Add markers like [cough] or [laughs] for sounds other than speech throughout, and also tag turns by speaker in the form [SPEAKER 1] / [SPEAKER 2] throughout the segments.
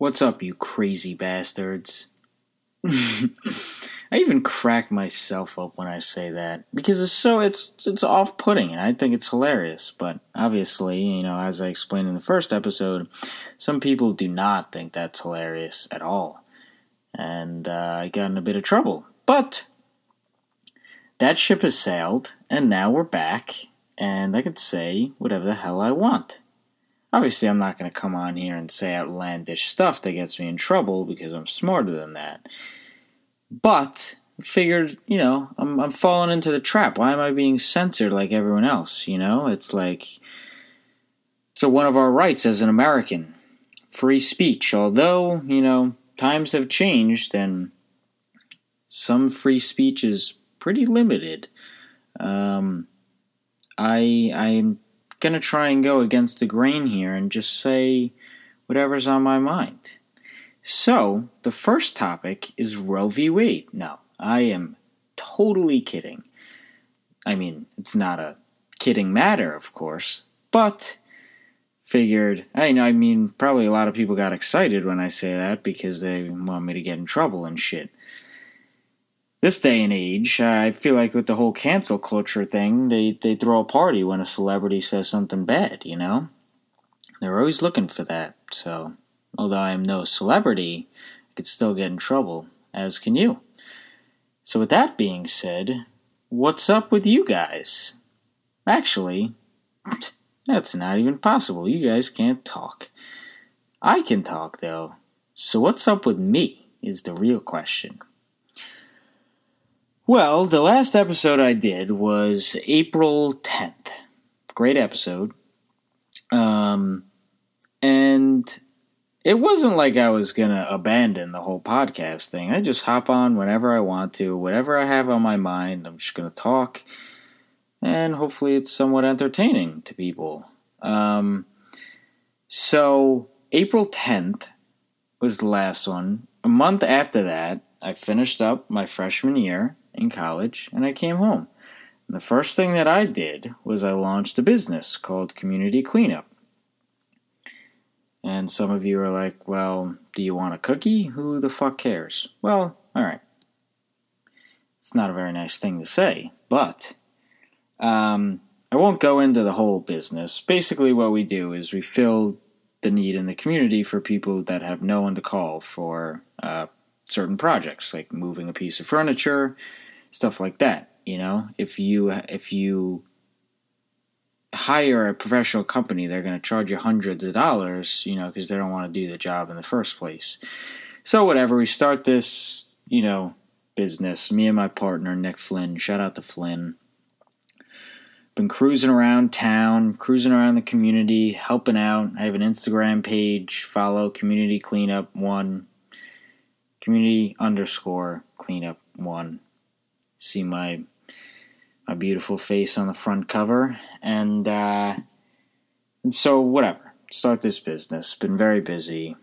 [SPEAKER 1] What's up, you crazy bastards? [laughs] I even crack myself up when I say that because it's so it's it's off-putting and I think it's hilarious. But obviously, you know, as I explained in the first episode, some people do not think that's hilarious at all, and uh, I got in a bit of trouble. But that ship has sailed, and now we're back, and I can say whatever the hell I want. Obviously, I'm not going to come on here and say outlandish stuff that gets me in trouble because I'm smarter than that. But figured, you know, I'm I'm falling into the trap. Why am I being censored like everyone else? You know, it's like so one of our rights as an American, free speech. Although you know times have changed and some free speech is pretty limited. Um, I I'm going to try and go against the grain here and just say whatever's on my mind. So, the first topic is Roe v. Wade. No, I am totally kidding. I mean, it's not a kidding matter, of course, but figured, I know, I mean, probably a lot of people got excited when I say that because they want me to get in trouble and shit this day and age, I feel like with the whole cancel culture thing, they, they throw a party when a celebrity says something bad, you know? They're always looking for that. So, although I am no celebrity, I could still get in trouble, as can you. So, with that being said, what's up with you guys? Actually, [laughs] that's not even possible. You guys can't talk. I can talk, though. So, what's up with me is the real question. Well, the last episode I did was April 10th. Great episode. Um, and it wasn't like I was going to abandon the whole podcast thing. I just hop on whenever I want to, whatever I have on my mind, I'm just going to talk. And hopefully it's somewhat entertaining to people. Um, so, April 10th was the last one. A month after that, I finished up my freshman year in college, and I came home. And the first thing that I did was I launched a business called Community Cleanup. And some of you are like, well, do you want a cookie? Who the fuck cares? Well, alright. It's not a very nice thing to say, but um, I won't go into the whole business. Basically, what we do is we fill the need in the community for people that have no one to call for uh, certain projects, like moving a piece of furniture, stuff like that. You know, if you if you hire a professional company, they're going to charge you hundreds of dollars, you know, because they don't want to do the job in the first place. So whatever, we start this, you know, business. Me and my partner Nick Flynn. Shout out to Flynn. Been cruising around town, cruising around the community, helping out. I have an Instagram page. Follow Community Cleanup One community underscore cleanup one. See my my beautiful face on the front cover, and uh, and so whatever. Start this business. Been very busy.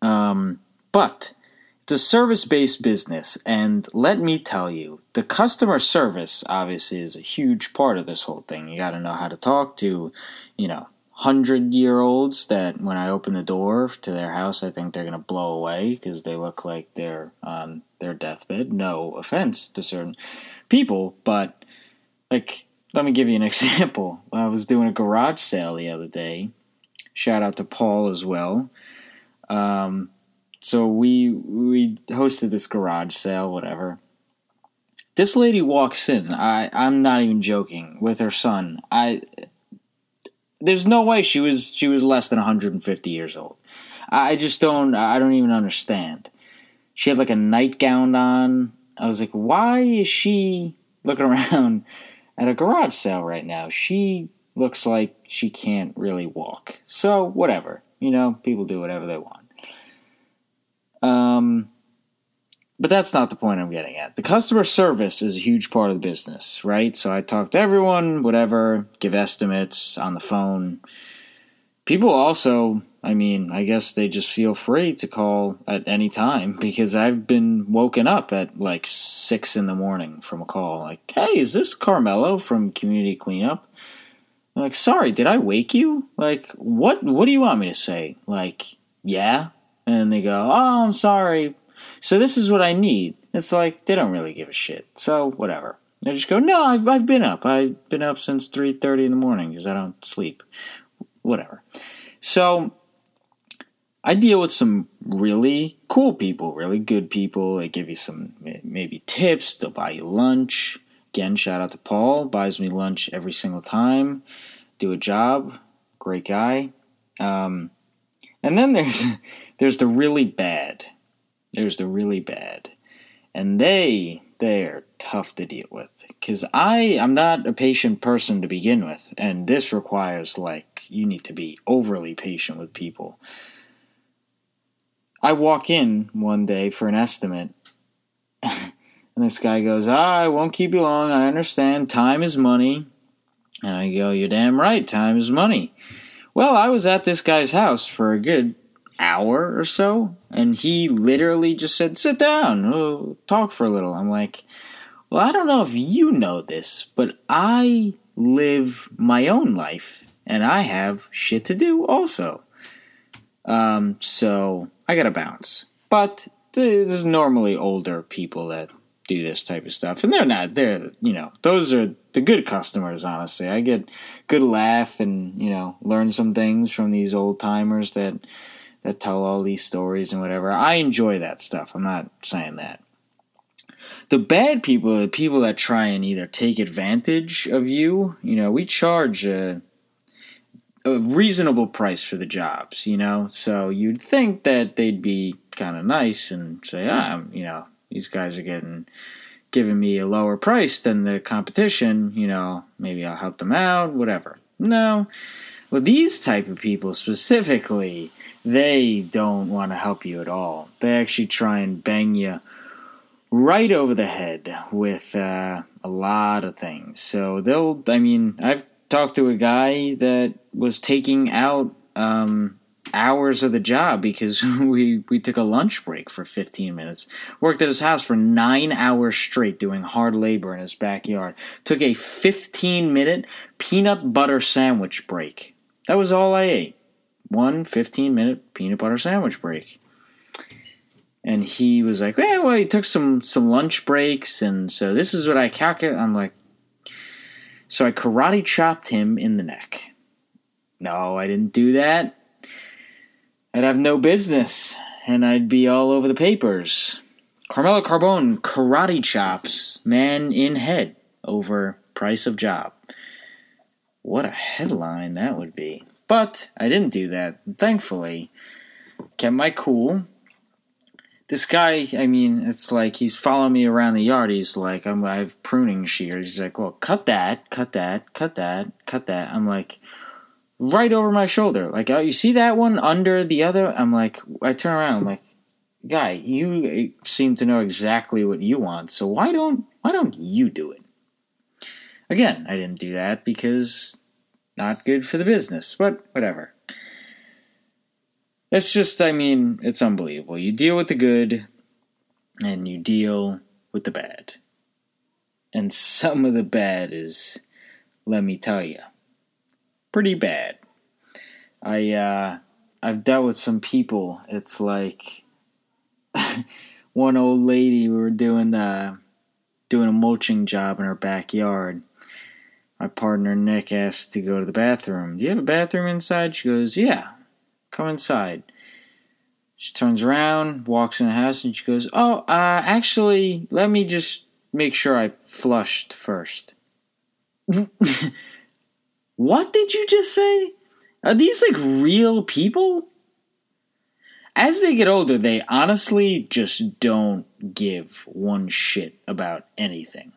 [SPEAKER 1] Um, but it's a service based business, and let me tell you, the customer service obviously is a huge part of this whole thing. You got to know how to talk to, you know, hundred year olds that when I open the door to their house, I think they're gonna blow away because they look like they're on their deathbed. No offense to certain people, but like, let me give you an [laughs] example. I was doing a garage sale the other day. Shout out to Paul as well. Um, so we we hosted this garage sale, whatever. This lady walks in. I I'm not even joking with her son. I there's no way she was she was less than 150 years old. I just don't I don't even understand. She had like a nightgown on. I was like, why is she looking [laughs] around at a garage sale right now? She looks like she can't really walk. So whatever, you know, people do whatever they want. Um, but that's not the point I'm getting at. The customer service is a huge part of the business, right? So I talk to everyone, whatever, give estimates on the phone. People also, I mean, I guess they just feel free to call at any time [laughs] because I've been woken up at like six in the morning from a call. Like, hey, is this Carmelo from Community Cleanup? I'm like, sorry, did I wake you? Like, what? What do you want me to say? Like, yeah. And they go, oh, I'm sorry. So this is what I need. It's like they don't really give a shit. So whatever. They just go, no, I've, I've been up. I've been up since 3.30 in the morning because I don't sleep. Whatever. So I deal with some really cool people, really good people. They give you some maybe tips. They'll buy you lunch. Again, shout out to Paul. Buys me lunch every single time. Do a job. Great guy. Um, and then there's [laughs] there's the really bad. There's the really bad, and they they are tough to deal with because I I'm not a patient person to begin with, and this requires like you need to be overly patient with people. I walk in one day for an estimate, [laughs] and this guy goes, ah, I won't keep you long. I understand. Time is money. And I go, You're damn right. Time is money. Well, I was at this guy's house for a good hour or so, and he literally just said, Sit down, we'll talk for a little. I'm like, Well, I don't know if you know this, but I live my own life, and I have shit to do also. Um, so I gotta bounce. But there's normally older people that do this type of stuff, and they're not. They're you know those are the good customers. Honestly, I get good laugh and you know learn some things from these old timers that that tell all these stories and whatever. I enjoy that stuff. I'm not saying that. The bad people, the people that try and either take advantage of you, you know, we charge a, a reasonable price for the jobs, you know. So you'd think that they'd be kind of nice and say, ah, you know, these guys are getting giving me a lower price than the competition, you know, maybe I'll help them out, whatever. No. Well, these type of people specifically, they don't want to help you at all. They actually try and bang you right over the head with uh, a lot of things. So they'll, I mean, I've talked to a guy that was taking out um, hours of the job because [laughs] we we took a lunch break for 15 minutes. Worked at his house for 9 hours straight doing hard labor in his backyard. Took a 15 minute peanut butter sandwich break. That was all I ate. One 15 minute peanut butter sandwich break. And he was like, "Yeah, well, he took some some lunch breaks, and so this is what I calculate." I'm like, so I karate chopped him in the neck. No, I didn't do that. I'd have no business, and I'd be all over the papers. Carmelo Carbone karate chops man in head over price of job. What a headline that would be. But I didn't do that. Thankfully, kept my cool. This guy, I mean, it's like he's following me around the yard. He's like, I'm, I have pruning shears. He's like, well, cut that, cut that, cut that, cut that. I'm like, right over my shoulder. Like, oh, you see that one under the other? I'm like, I turn around. I'm like, guy, you seem to know exactly what you want. So why don't why don't you do it? Again, I didn't do that because not good for the business. But whatever. It's just, I mean, it's unbelievable. You deal with the good, and you deal with the bad. And some of the bad is, let me tell you, pretty bad. I uh, I've dealt with some people. It's like [laughs] one old lady. We were doing uh, doing a mulching job in her backyard. My partner Nick asked to go to the bathroom. Do you have a bathroom inside? She goes, Yeah. Come inside. She turns around, walks in the house, and she goes, Oh, uh, actually, let me just make sure I flushed first. [laughs] What did you just say? Are these like real people? As they get older, they honestly just don't give one shit about anything.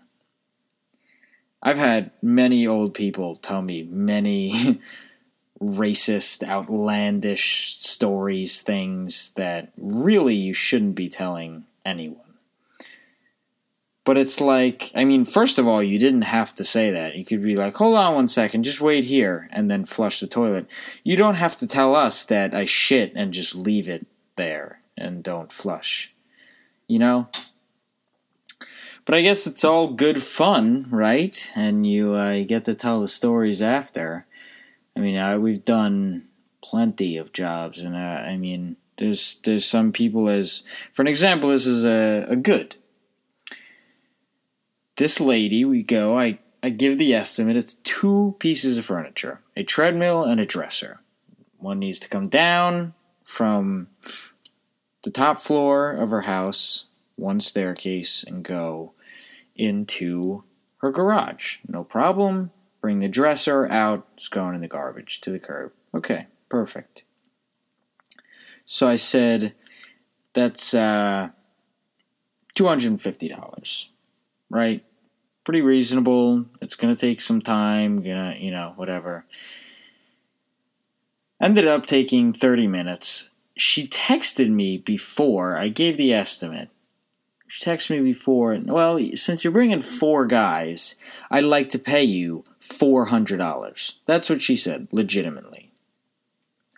[SPEAKER 1] I've had many old people tell me many [laughs] racist, outlandish stories, things that really you shouldn't be telling anyone. But it's like, I mean, first of all, you didn't have to say that. You could be like, hold on one second, just wait here, and then flush the toilet. You don't have to tell us that I shit and just leave it there and don't flush. You know? But I guess it's all good fun, right? And you, uh, you get to tell the stories after. I mean, uh, we've done plenty of jobs, and uh, I mean, there's there's some people as for an example, this is a, a good. This lady, we go. I I give the estimate. It's two pieces of furniture: a treadmill and a dresser. One needs to come down from the top floor of her house, one staircase, and go into her garage. No problem. Bring the dresser out. It's going in the garbage to the curb. Okay, perfect. So I said, that's uh, $250, right? Pretty reasonable. It's going to take some time, gonna, you know, whatever. Ended up taking 30 minutes. She texted me before I gave the estimate she texted me before. Well, since you're bringing four guys, I'd like to pay you four hundred dollars. That's what she said, legitimately.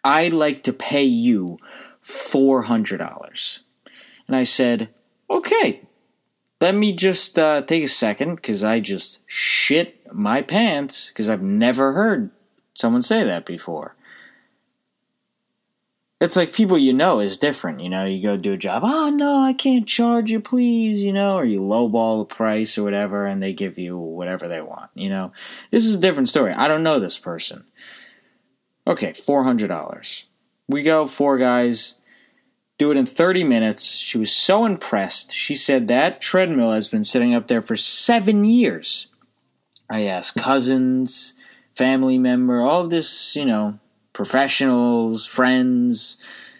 [SPEAKER 1] I'd like to pay you four hundred dollars, and I said, okay. Let me just uh, take a second because I just shit my pants because I've never heard someone say that before it's like people you know is different. You know, you go do a job. Oh no, I can't charge you, please. You know, or you lowball the price or whatever, and they give you whatever they want. You know, this is a different story. I don't know this person. Okay, four hundred dollars. We go four guys. Do it in 30 minutes. She was so impressed. She said that treadmill has been sitting up there for seven years. I asked cousins, family member, all this, you know, professionals, friends.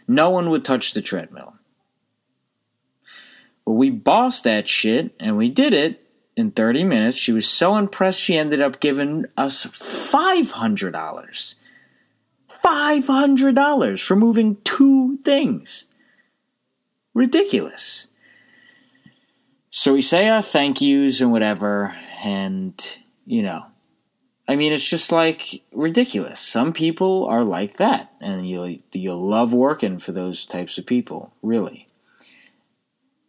[SPEAKER 1] No one would touch the treadmill. But we bossed that shit and we did it in 30 minutes. She was so impressed she ended up giving us $500. $500 for moving two things. Ridiculous. So we say our thank yous and whatever, and, you know, I mean, it's just like ridiculous. Some people are like that, and you'll you'll love working for those types of people, really.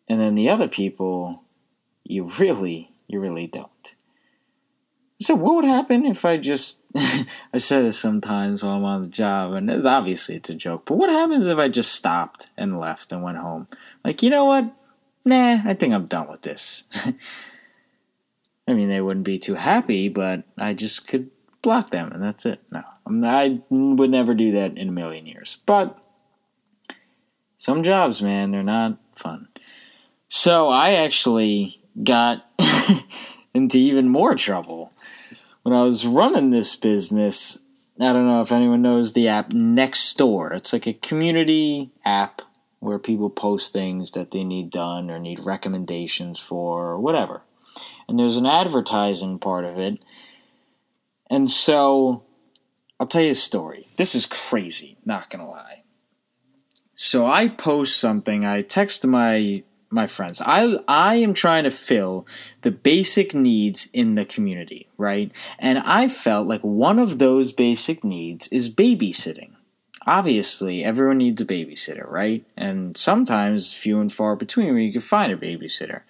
[SPEAKER 1] And then the other people, you really, you really don't. So, what would happen if I just? [laughs] I say this sometimes while I'm on the job, and it's obviously it's a joke. But what happens if I just stopped and left and went home? Like, you know what? Nah, I think I'm done with this. [laughs] I mean, they wouldn't be too happy, but I just could block them, and that's it. No, I would never do that in a million years. But some jobs, man, they're not fun. So I actually got [laughs] into even more trouble when I was running this business. I don't know if anyone knows the app Nextdoor. It's like a community app where people post things that they need done or need recommendations for or whatever and there's an advertising part of it. And so I'll tell you a story. This is crazy, not gonna lie. So I post something, I text my my friends. I I am trying to fill the basic needs in the community, right? And I felt like one of those basic needs is babysitting. Obviously, everyone needs a babysitter, right? And sometimes few and far between where you can find a babysitter.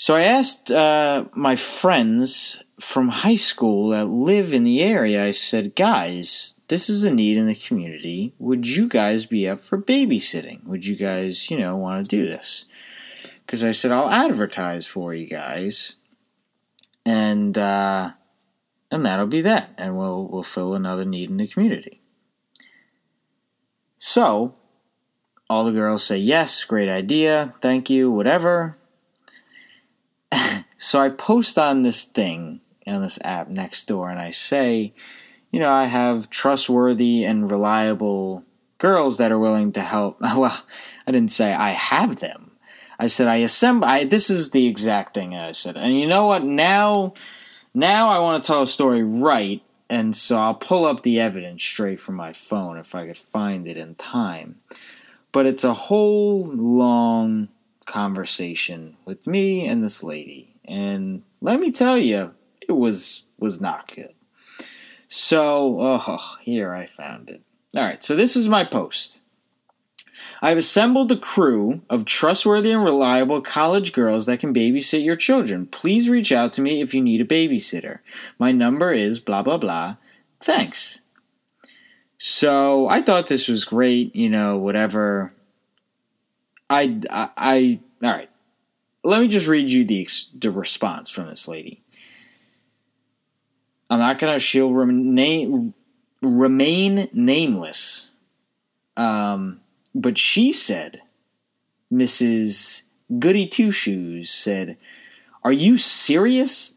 [SPEAKER 1] So I asked uh, my friends from high school that live in the area, I said, guys, this is a need in the community. Would you guys be up for babysitting? Would you guys, you know, want to do this? Because I said, I'll advertise for you guys. And, uh, and that'll be that. And we'll, we'll fill another need in the community. So, all the girls say, yes, great idea, thank you, whatever. So I post on this thing on this app Nextdoor and I say, you know, I have trustworthy and reliable girls that are willing to help. [laughs] Well, I didn't say I have them. I said I assemble. I, this is the exact thing I said. And you know what? Now, now I want to tell a story right, and so I'll pull up the evidence straight from my phone if I could find it in time. But it's a whole long conversation with me and this lady. And let me tell you, it was was not good. So, oh, here I found it. All right, so this is my post. I've assembled a crew of trustworthy and reliable college girls that can babysit your children. Please reach out to me if you need a babysitter. My number is blah blah blah. Thanks. So I thought this was great, you know, whatever. I, I, I all right. Let me just read you the the response from this lady. I'm not gonna. She'll remain remain nameless. Um, but she said, Mrs. Goody Two Shoes said, "Are you serious?"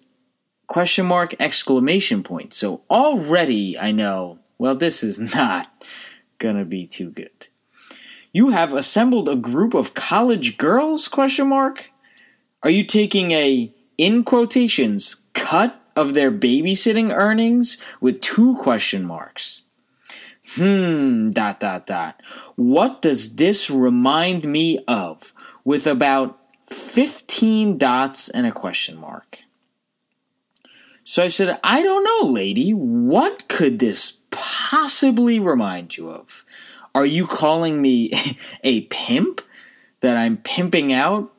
[SPEAKER 1] Question mark exclamation point. So already I know. Well, this is [laughs] not gonna be too good. You have assembled a group of college girls? Question mark. Are you taking a in quotations cut of their babysitting earnings with two question marks? Hmm, dot, dot, dot. What does this remind me of? With about 15 dots and a question mark. So I said, I don't know, lady. What could this possibly remind you of? Are you calling me [laughs] a pimp? That I'm pimping out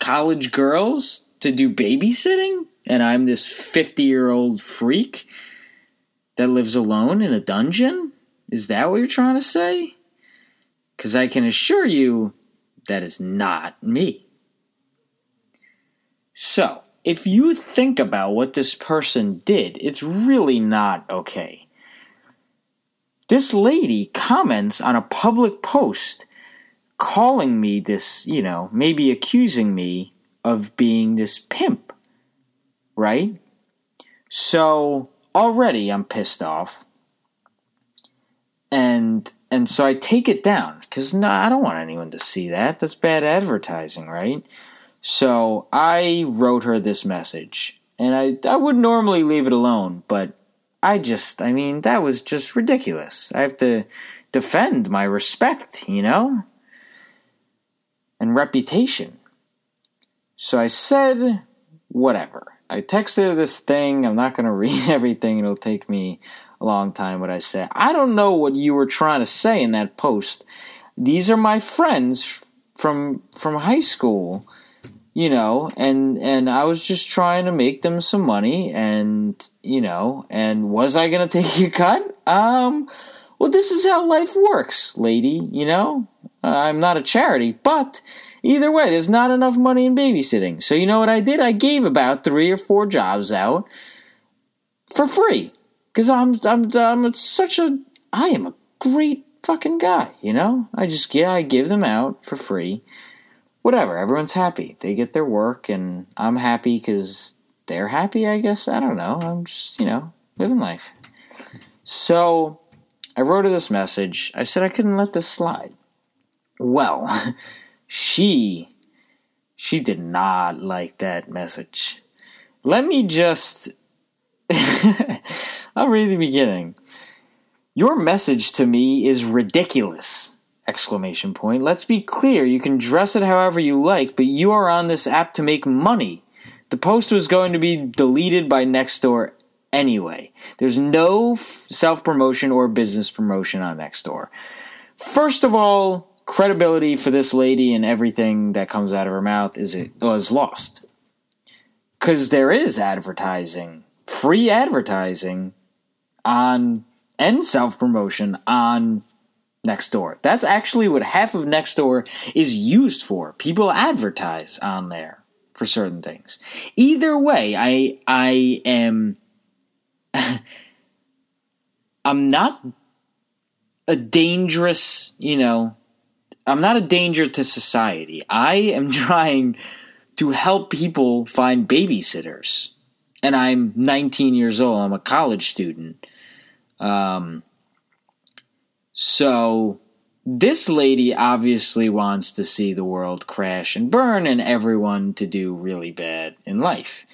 [SPEAKER 1] college girls to do babysitting? And I'm this 50 year old freak that lives alone in a dungeon? Is that what you're trying to say? Because I can assure you that is not me. So, if you think about what this person did, it's really not okay. This lady comments on a public post calling me this, you know, maybe accusing me of being this pimp, right? So already I'm pissed off and and so I take it down because no, I don't want anyone to see that. That's bad advertising, right? So I wrote her this message, and I I would normally leave it alone, but I just I mean that was just ridiculous. I have to defend my respect, you know, and reputation. So I said, whatever. I texted this thing. I'm not going [laughs] to read everything. It'll take me a long time what I said. I don't know what you were trying to say in that post. These are my friends from from high school, you know, and and I was just trying to make them some money and, you know, and was I going [laughs] to take a cut? Um well, this is how life works, lady, you know? I'm not a charity, but either way, there's not enough money in babysitting. So you know what I did? I gave about 3 or 4 jobs out for free because I'm I'm I'm such a I am a great fucking guy, you know. I just yeah I give them out for free, whatever. Everyone's happy. They get their work, and I'm happy because they're happy. I guess I don't know. I'm just you know living life. So I wrote her this message. I said I couldn't let this slide. Well, [laughs] she she did not like that message. Let me just [laughs] I'll read the beginning. Your message to me is ridiculous! Exclamation point. Let's be clear, you can dress it however you like, but you are on this app to make money. The post was going to be deleted by Nextdoor anyway. There's no self promotion or business promotion on Nextdoor. First of all, credibility for this lady and everything that comes out of her mouth is it was lost. Cause there is advertising, free advertising on and self promotion on Nextdoor. That's actually what half of Nextdoor is used for. People advertise on there for certain things. Either way, I I am [laughs] I'm not a dangerous, you know, I'm not a danger to society. I am [laughs] trying to help people find babysitters. And I'm 19 years old. I'm a college student. Um, so this lady obviously wants to see the world crash and burn and everyone to do really bad in life.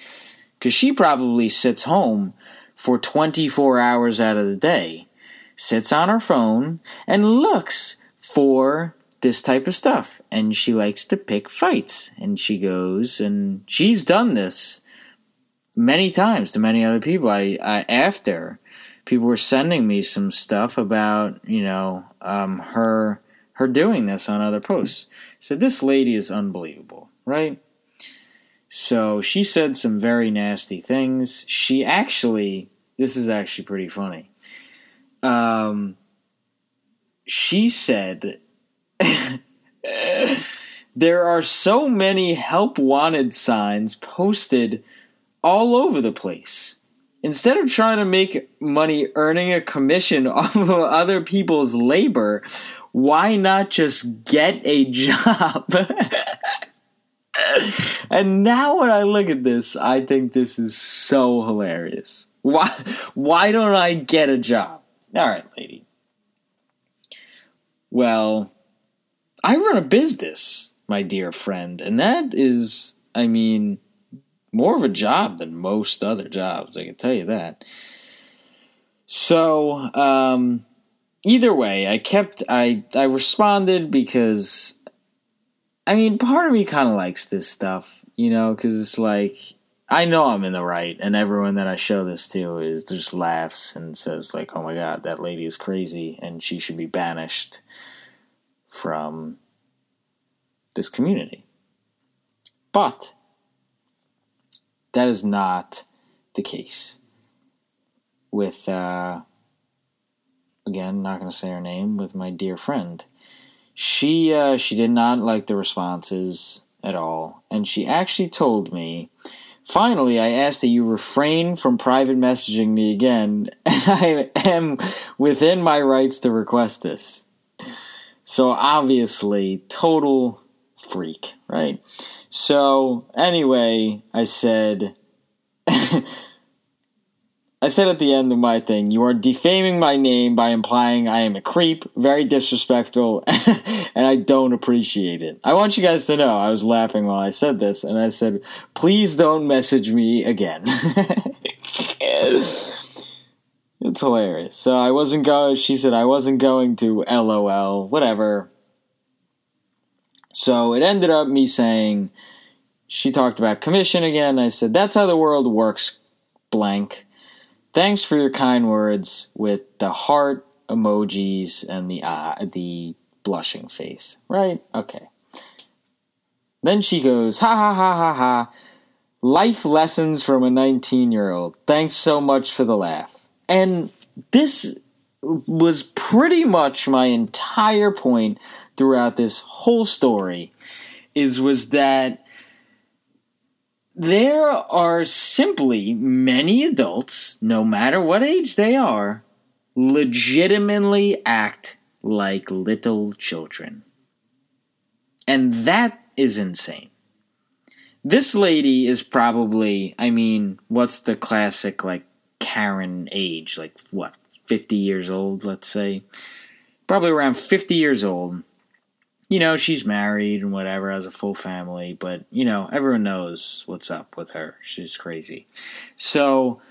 [SPEAKER 1] Because she probably sits home for 24 hours out of the day, sits on her phone, and looks for this type of stuff. And she likes to pick fights. And she goes, and she's done this many times to many other people. I, I after people were sending me some stuff about you know um, her her doing this on other posts. So this lady is unbelievable, right? So she said some very nasty things. She actually, this is actually pretty funny. Um, she said [laughs] there are so many help wanted signs posted all over the place. Instead of trying to make money earning a commission [laughs] off of other people's labor, why not just get a job? [laughs] and now when I look at this, I think this is so hilarious. Why why don't I get a job? All right, lady. Well, I run a business, my dear friend, and that is, I mean, more of a job than most other jobs, I can tell you that. So, um, either way, I kept, I, I responded because, I mean, part of me kind of likes this stuff, you know, because it's like, I know I'm in the right, and everyone that I show this to is just laughs and says like, "Oh my god, that lady is crazy, and she should be banished from this community. But that is not the case with, uh, again, not going to say her name, with my dear friend. She uh, she did not like the responses at all, and she actually told me. Finally, I asked that you refrain from private messaging me again, [laughs] and I am within my rights to request this. So obviously, total freak, right? So anyway, I said [laughs] I said at the end of my thing, you are defaming my name by implying I am a creep, very disrespectful, [laughs] and I don't appreciate it. I want you guys to know I was laughing while I said this, and I said, please don't message me again. [laughs] it's hilarious. So I wasn't going, she said I wasn't going to LOL, whatever. So it ended up me saying, she talked about commission again. I said, that's how the world works, blank. Thanks for your kind words with the heart emojis and the uh, the blushing face. Right? Okay. Then she goes, ha ha ha ha ha. Life lessons from a 19 year old. Thanks so much for the laugh. And this was pretty much my entire point throughout this whole story is was that there are simply many adults, no matter what age they are, legitimately act like little children. And that is insane. This lady is probably, I mean, what's the classic, like, Karen age? Like, what, 50 years old, let's say? Probably around 50 years old you know, she's married and whatever, has a full family, but, you know, everyone knows what's up with her. She's crazy. So,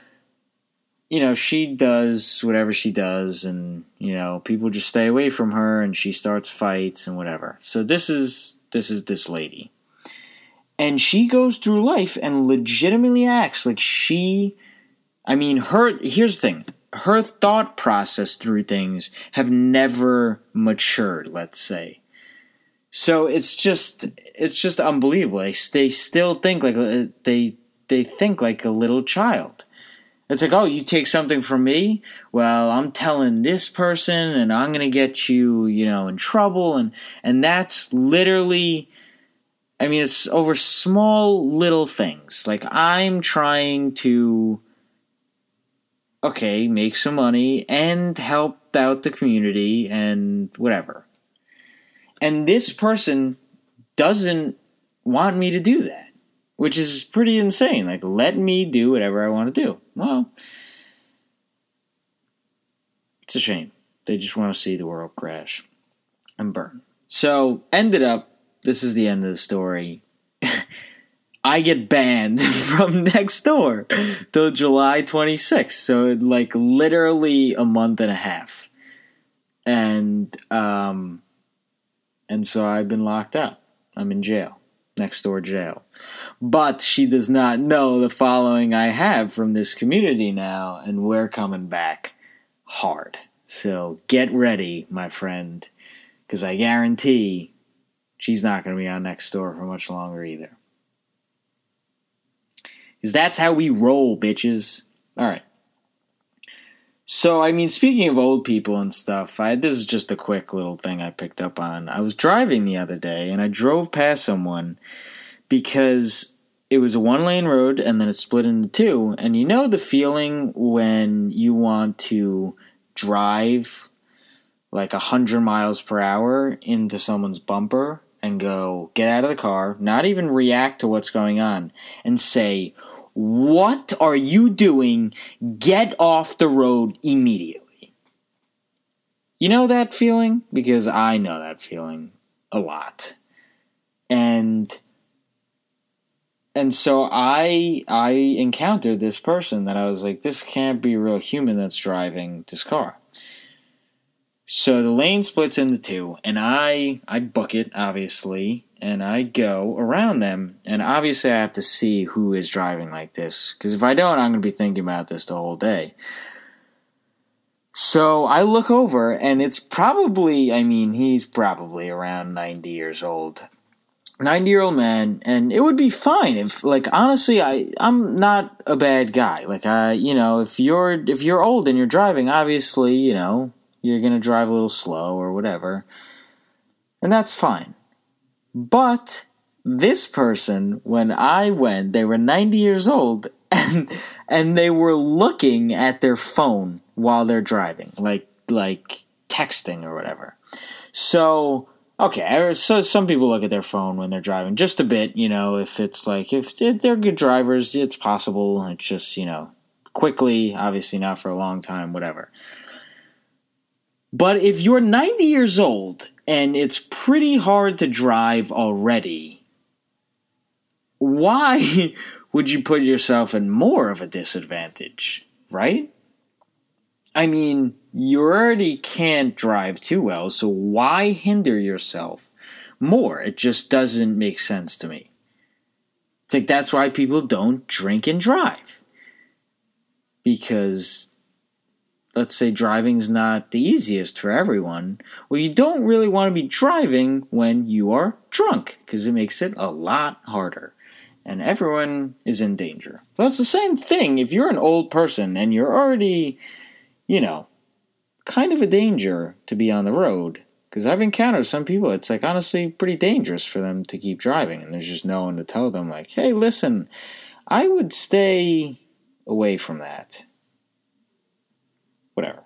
[SPEAKER 1] you know, she does whatever she does, and, you know, people just stay away from her, and she starts fights and whatever. So, this is this is this lady. And she goes through life and legitimately acts like she I mean, her here's the thing. Her thought process through things have never matured, let's say so it's just it's just unbelievable. They, they still think like uh, they they think like a little child. It's like, oh, you take something from me. Well, I'm telling this person, and I'm gonna get you, you know, in trouble, and and that's literally. I mean, it's over small little things. Like I'm trying to, okay, make some money and help out the community and whatever. And this person doesn't want me to do that, which is pretty insane. Like, let me do whatever I want to do. Well, it's a shame. They just want to see the world crash and burn. So, ended up, this is the end of the story. [laughs] I get banned [laughs] from Nextdoor till July 26th. So, like, literally a month and a half. And, um, and so I've been locked up. I'm in jail, next door jail. But she does not know the following I have from this community now, and we're coming back hard. So get ready, my friend, because I guarantee she's not going to be on Nextdoor for much longer either. Because that's how we roll, bitches. All right. So, I mean, speaking of old people and stuff, I, this is just a quick little thing I picked up on. I was driving the other day and I drove past someone because it was a one lane road and then it split into two. And you know the feeling when you want to drive like a hundred miles per hour into someone's bumper and go, get out of the car, not even react to what's going on, and say, what are you doing? Get off the road immediately. You know that feeling? Because I know that feeling a lot. And and so I I encountered this person that I was like, this can't be a real human that's driving this car. So the lane splits into two, and I I book it obviously, and I go around them, and obviously I have to see who is driving like this, because if I don't, I'm going to be thinking about this the whole day. So I look over, and it's probably, I mean, he's probably around 90 years old. 90 year old man, and it would be fine if, like, honestly, I, I'm not a bad guy. Like, I, you know, if you're, if you're old and you're driving, obviously, you know, you're to drive a little slow or whatever. And that's fine. But this person, when I went, they were 90 years old [laughs] and and they were looking at their phone while they're driving, like like texting or whatever. So okay, er, so some people look at their phone when they're driving just a bit. You know, if it's like if they're good drivers, it's possible. It's just you know quickly, obviously not for a long time, whatever. But if you're 90 years old and it's pretty hard to drive already, why [laughs] would you put yourself in more of a disadvantage, right? I mean, you already can't drive too well, so why hinder yourself more? It just doesn't make sense to me. It's like that's why people don't drink and drive. Because let's say driving's not the easiest for everyone, well, you don't really want to be driving when you are drunk because it makes it a lot harder. And everyone is in danger. But it's the same thing if you're an old person and you're already, you know, kind of a danger to be on the road. Because I've encountered some people, it's like honestly pretty dangerous for them to keep driving. And there's just no one to tell them, like, hey, listen, I would stay away from that whatever.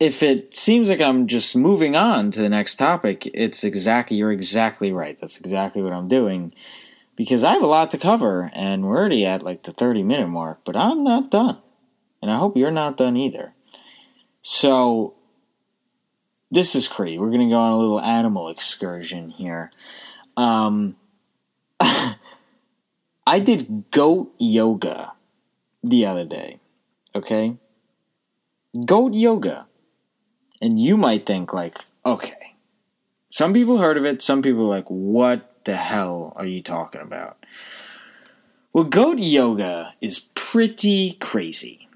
[SPEAKER 1] If it seems like I'm just moving on to the next topic, it's exactly you're exactly right. That's exactly what I'm doing because I have a lot to cover and we're already at like the 30 minute mark, but I'm not done. And I hope you're not done either. So this is crazy. We're going to go on a little animal excursion here. Um, [laughs] I did goat yoga the other day. Okay? Goat yoga. And you might think, like, okay. Some people heard of it, some people like, what the hell are you talking about? Well, goat yoga is pretty crazy.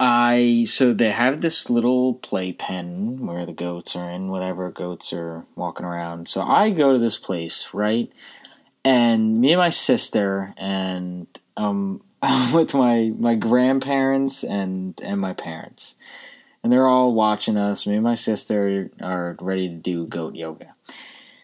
[SPEAKER 1] I so they have this little playpen where the goats are in, whatever goats are walking around. So I go to this place, right? And me and my sister and um [laughs] with my my grandparents and and my parents, and they're all watching us. Me and my sister are ready to do goat yoga.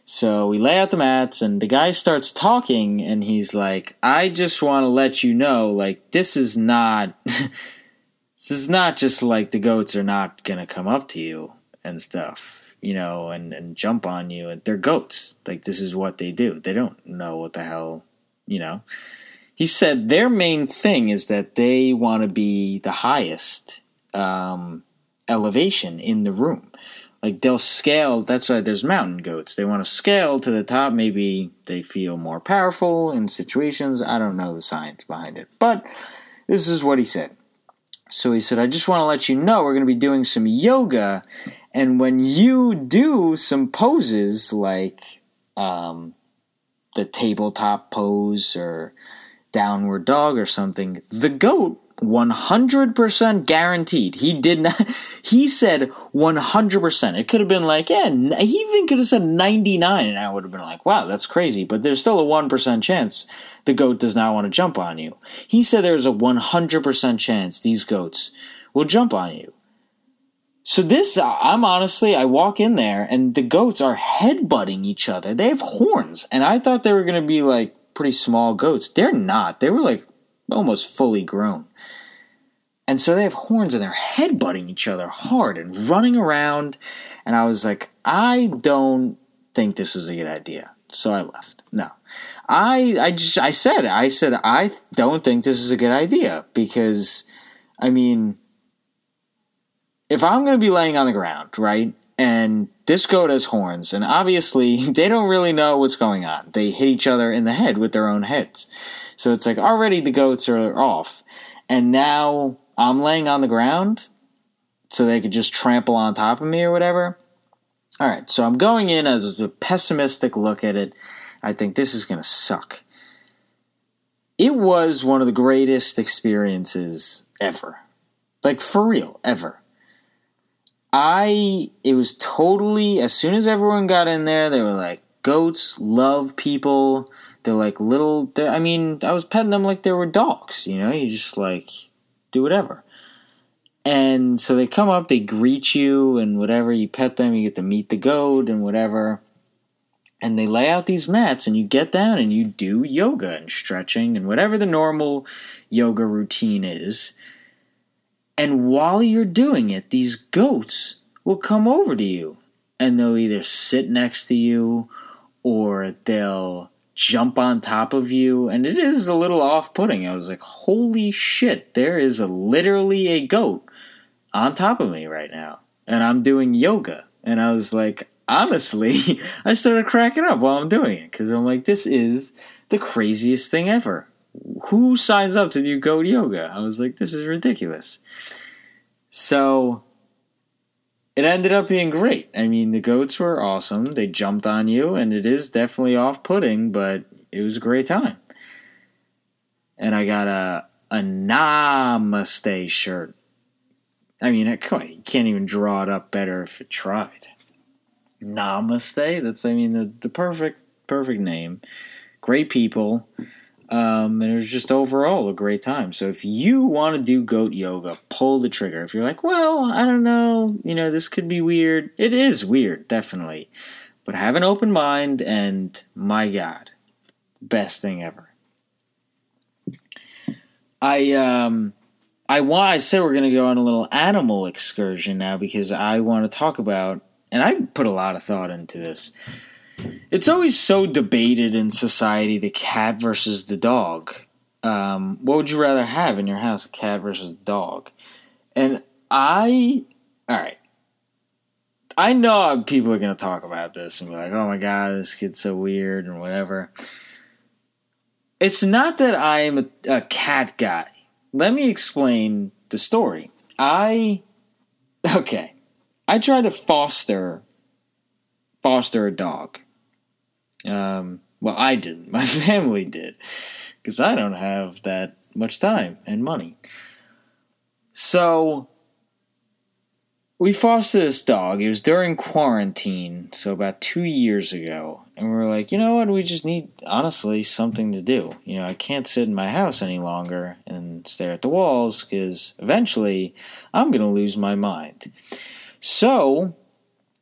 [SPEAKER 1] So we lay out the mats, and the guy starts talking, and he's like, "I just want to let you know, like this is not." [laughs] this is not just like the goats are not gonna come up to you and stuff, you know, and, and jump on you. And they're goats. Like this is what they do. They don't know what the hell, you know he said their main thing is that they want to be the highest um, elevation in the room. Like they'll scale. That's why there's mountain goats. They want to scale to the top. Maybe they feel more powerful in situations. I don't know the science behind it, but this is what he said. So he said, I just want to let you know we're going to be doing some yoga. And when you do some poses like um, the tabletop pose or downward dog or something, the goat 100% guaranteed. He did not, [laughs] he said 100%. It could have been like, yeah, he even could have said 99 and I would have been like, wow, that's crazy. But there's still a 1% chance the goat does not want to jump on you. He said there's a 100% chance these goats will jump on you. So this, I'm honestly, I walk in there and the goats are headbutting each other. They have horns, and I thought they were going to be like pretty small goats. They're not. They were like almost fully grown. And so they have horns and they're headbutting each other hard and running around. And I was like, I don't think this is a good idea. So I left. No. I I just I said I said I don't think this is a good idea because I mean if I'm going to be laying on the ground, right? And this goat has horns, and obviously [laughs] they don't really know what's going on. They hit each other in the head with their own heads. So it's like already the goats are off. And now I'm laying on the ground so they could just trample on top of me or whatever. All right, so I'm going in as a pessimistic look at it. I think this is going to suck. It was one of the greatest experiences ever. Like, for real, ever. I, it was totally, as soon as everyone got in there, they were like, goats love people. They're like little, they're, I mean, I was petting them like they were dogs, you know? You just like do whatever. And so they come up, they greet you and whatever, you pet them, you get to meet the goat and whatever. And they lay out these mats and you get down and you do yoga and stretching and whatever the normal yoga routine is. And while you're doing it, these goats will come over to you and they'll either sit next to you or they'll jump on top of you. And it is a little off putting. I was like, holy shit, there is a, literally a goat on top of me right now. And I'm doing yoga. And I was like, honestly, [laughs] I started cracking up while I'm doing it because I'm like, this is the craziest thing ever who signs up to do goat yoga? I was like, this is ridiculous. So it ended up being great. I mean, the goats were awesome. They jumped on you, and it is definitely off putting, but it was a great time. And I got a a Namaste shirt. I mean, uh, come on, you can't even draw it up better if it tried. Namaste. That's I mean the the perfect perfect name. Great people. Um, and it was just overall a great time. So if you want to do goat yoga, pull the trigger. If you're like, well, I don't know, you know, this could be weird. It is weird, definitely. But have an open mind, and my God, best thing ever. I um, I want. I said we're gonna go on a little animal excursion now because I want to talk about, and I put a lot of thought into this. It's always so debated in society the cat versus the dog. Um, what would you rather have in your house, a cat versus a dog? And I, all right, I know people are going to talk about this and be like, oh my god, this kid's so weird and whatever. It's not that I'm a, a cat guy. Let me explain the story. I, okay, I tried to foster foster a dog. Um, well, I didn't. [laughs] My family did. Because I don't have that much time and money. So, we fostered this dog. It was during quarantine, so about two years ago. And we were like, you know what? We just need, honestly, something to do. You know, I can't sit in my house any longer and stare at the walls because eventually I'm going to lose my mind. So,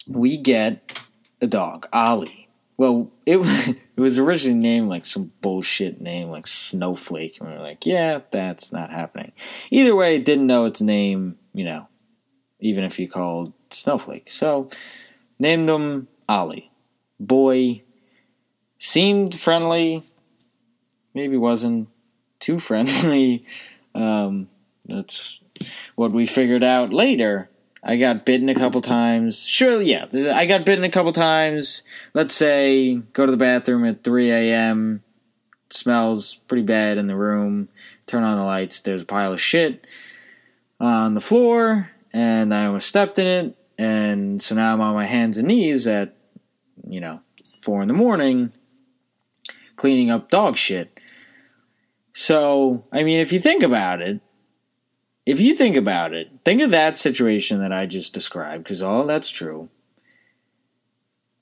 [SPEAKER 1] we get a dog, Ollie. Well, it [laughs] it was originally named like some bullshit name like Snowflake, and we are like, yeah, that's not happening. Either way, didn't know its name, you know, even if you called Snowflake. So named him Ollie. Boy seemed friendly, maybe wasn't too [laughs] friendly. Um, that's what we figured out later I got bitten a couple times. Sure, yeah, I got bitten a couple times. Let's say go to the bathroom at 3 a.m. Smells pretty bad in the room. Turn on the lights. There's a pile of shit on the floor, and I almost stepped in it. And so now I'm on my hands and knees at, you know, four in the morning, cleaning up dog shit. So, I mean, if you think about it, if you think about it, think of that situation that I just described, because all that's true.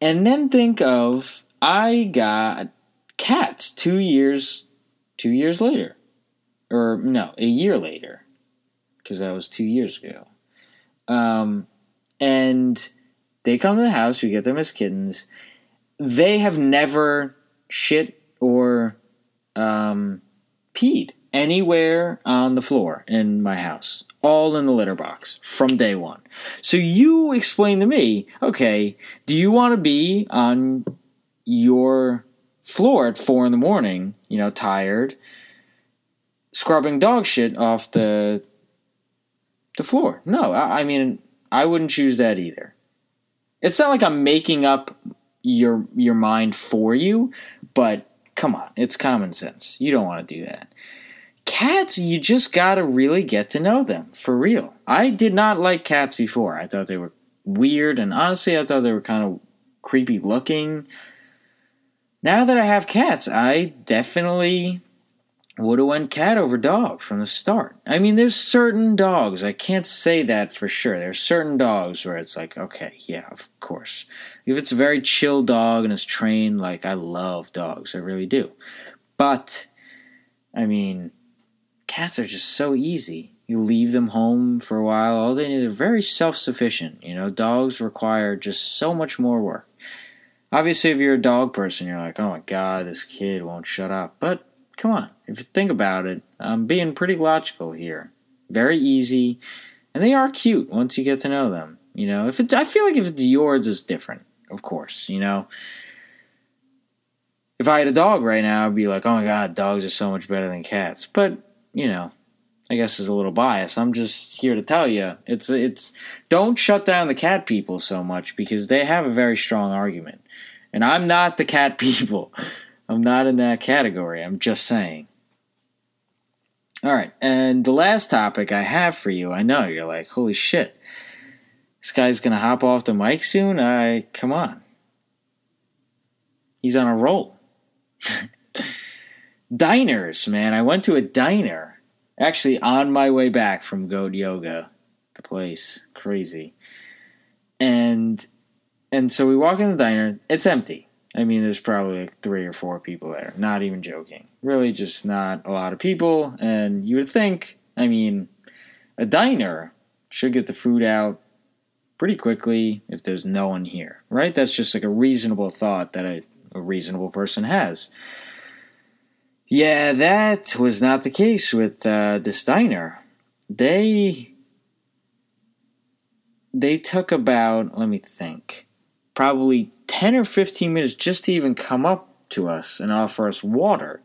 [SPEAKER 1] And then think of I got cats two years two years later. Or no, a year later. Because that was two years ago. Um and they come to the house, we get them as kittens. They have never shit or um, peed anywhere on the floor in my house, all in the litter box from day one. So you explain to me, okay, do you want to be on your floor at four in the morning, you know, tired, scrubbing dog shit off the the floor? No, I, I mean, I wouldn't choose that either. It's not like I'm making up your your mind for you, but come on, it's common sense. You don't want to do that. Cats, you just got to really get to know them for real. I did not like cats before. I thought they were weird, and honestly, I thought they were kind of creepy looking. Now that I have cats, I definitely would have went cat over dog from the start. I mean, there's certain dogs. I can't say that for sure. There's certain dogs where it's like, okay, yeah, of course. If it's a very chill dog and it's trained, like I love dogs, I really do. But I mean, cats are just so easy. You leave them home for a while. All they need, they're very self-sufficient. You know, dogs require just so much more work. Obviously, if you're a dog person, you're like, oh my god, this kid won't shut up. But come on, if you think about it, I'm being pretty logical here. Very easy, and they are cute once you get to know them. You know, if it's, I feel like if it's yours, it's different. Of course, you know. If I had a dog right now, I'd be like, oh my god, dogs are so much better than cats. But you know, I guess is a little biased. I'm just here to tell you, it's it's don't shut down the cat people so much because they have a very strong argument, and I'm not the cat [laughs] people. I'm not in that category. I'm just saying. All right, and the last topic I have for you, I know you're like, holy shit, this guy's gonna hop off the mic soon. I come on, he's on a roll. [laughs] Diners, man. I went to a diner actually on my way back from Goat Yoga, the place, crazy, and and so we walk in the diner. It's empty. I mean, there's probably like three or four people there. Not even joking. Really, just not a lot of people. And you would think, I mean, a diner should get the food out pretty quickly if there's no one here, right? That's just like a reasonable thought that a, a reasonable person has. Yeah, that was not the case with uh, this diner. They they took about let me think probably 10 or 15 minutes just to even come up to us and offer us water.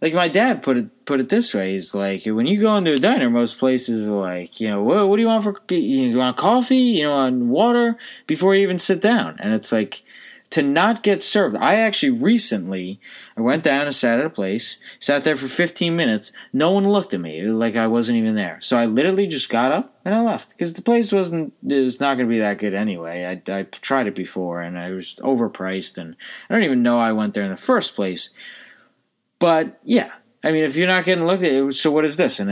[SPEAKER 1] Like my dad put it put it this way: he's like, when you go into a diner, most places are like, you know, what, what do you want for you want coffee, you know, on water before you even sit down, and it's like, to not get served. I actually recently I went down and sat at a place, sat there for 15 minutes. No one looked at me like I wasn't even there. So I literally just got up and I left because the place wasn't is not going to be that good anyway. I, I tried it before and I was overpriced and I don't even know I went there in the first place. But yeah, I mean, if you're not getting looked at, so what is this? And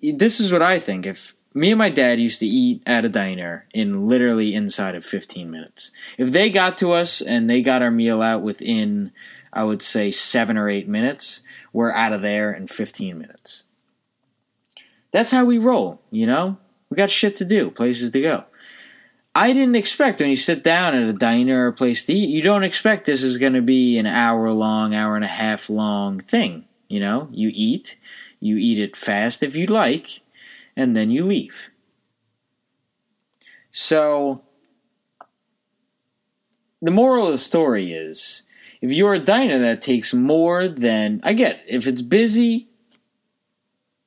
[SPEAKER 1] this is what I think. If me and my dad used to eat at a diner in literally inside of 15 minutes. If they got to us and they got our meal out within, I would say, seven or eight minutes, we're out of there in 15 minutes. That's how we roll, you know? We got shit to do, places to go. I didn't expect when you sit down at a diner or a place to eat, you don't expect this is going to be an hour long, hour and a half long thing. You know, you eat, you eat it fast if you like, and then you leave. So, the moral of the story is if you're a diner that takes more than I get, if it's busy,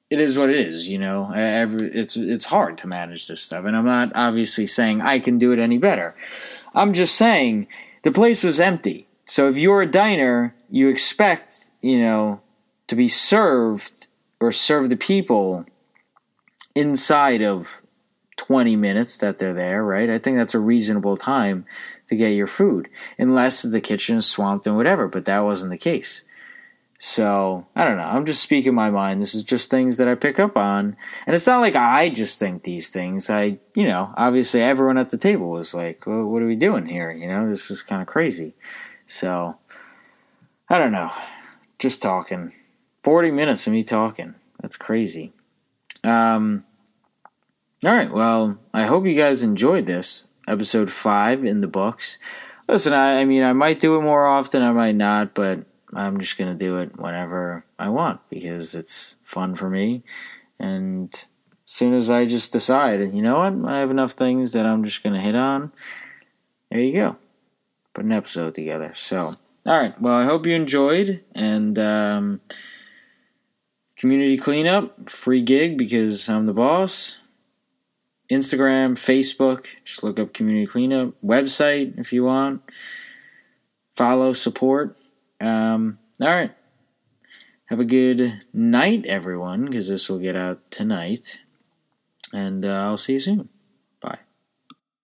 [SPEAKER 1] it is what it is. You know, it's it's hard to manage this stuff, and I'm not obviously saying I can do it any better. I'm just saying the place was empty. So if you're a diner, you expect you know to be served or serve the people inside of 20 minutes that they're there, right? I think that's a reasonable time to get your food, unless the kitchen is swamped and whatever, but that wasn't the case. So, I don't know. I'm just speaking my mind. This is just things that I pick up on. And it's not like I just think these things. I, you know, obviously everyone at the table was like, well, what are we doing here? You know, this is kind of crazy. So, I don't know. Just talking. 40 minutes of me talking. That's crazy. Um, all right. Well, I hope you guys enjoyed this episode five in the books. Listen, I, I mean, I might do it more often. I might not, but I'm just gonna do it whenever I want because it's fun for me. And as soon as I just decide, you know what, I have enough things that I'm just gonna hit on. There you go. Put an episode together. So, all right. Well, I hope you enjoyed and. Um, community cleanup, free gig because I'm the boss. Instagram, Facebook, just look up community cleanup. Website if you want. Follow, support. Um, all right. Have a good night, everyone, because this will get out tonight. And uh, I'll see you soon.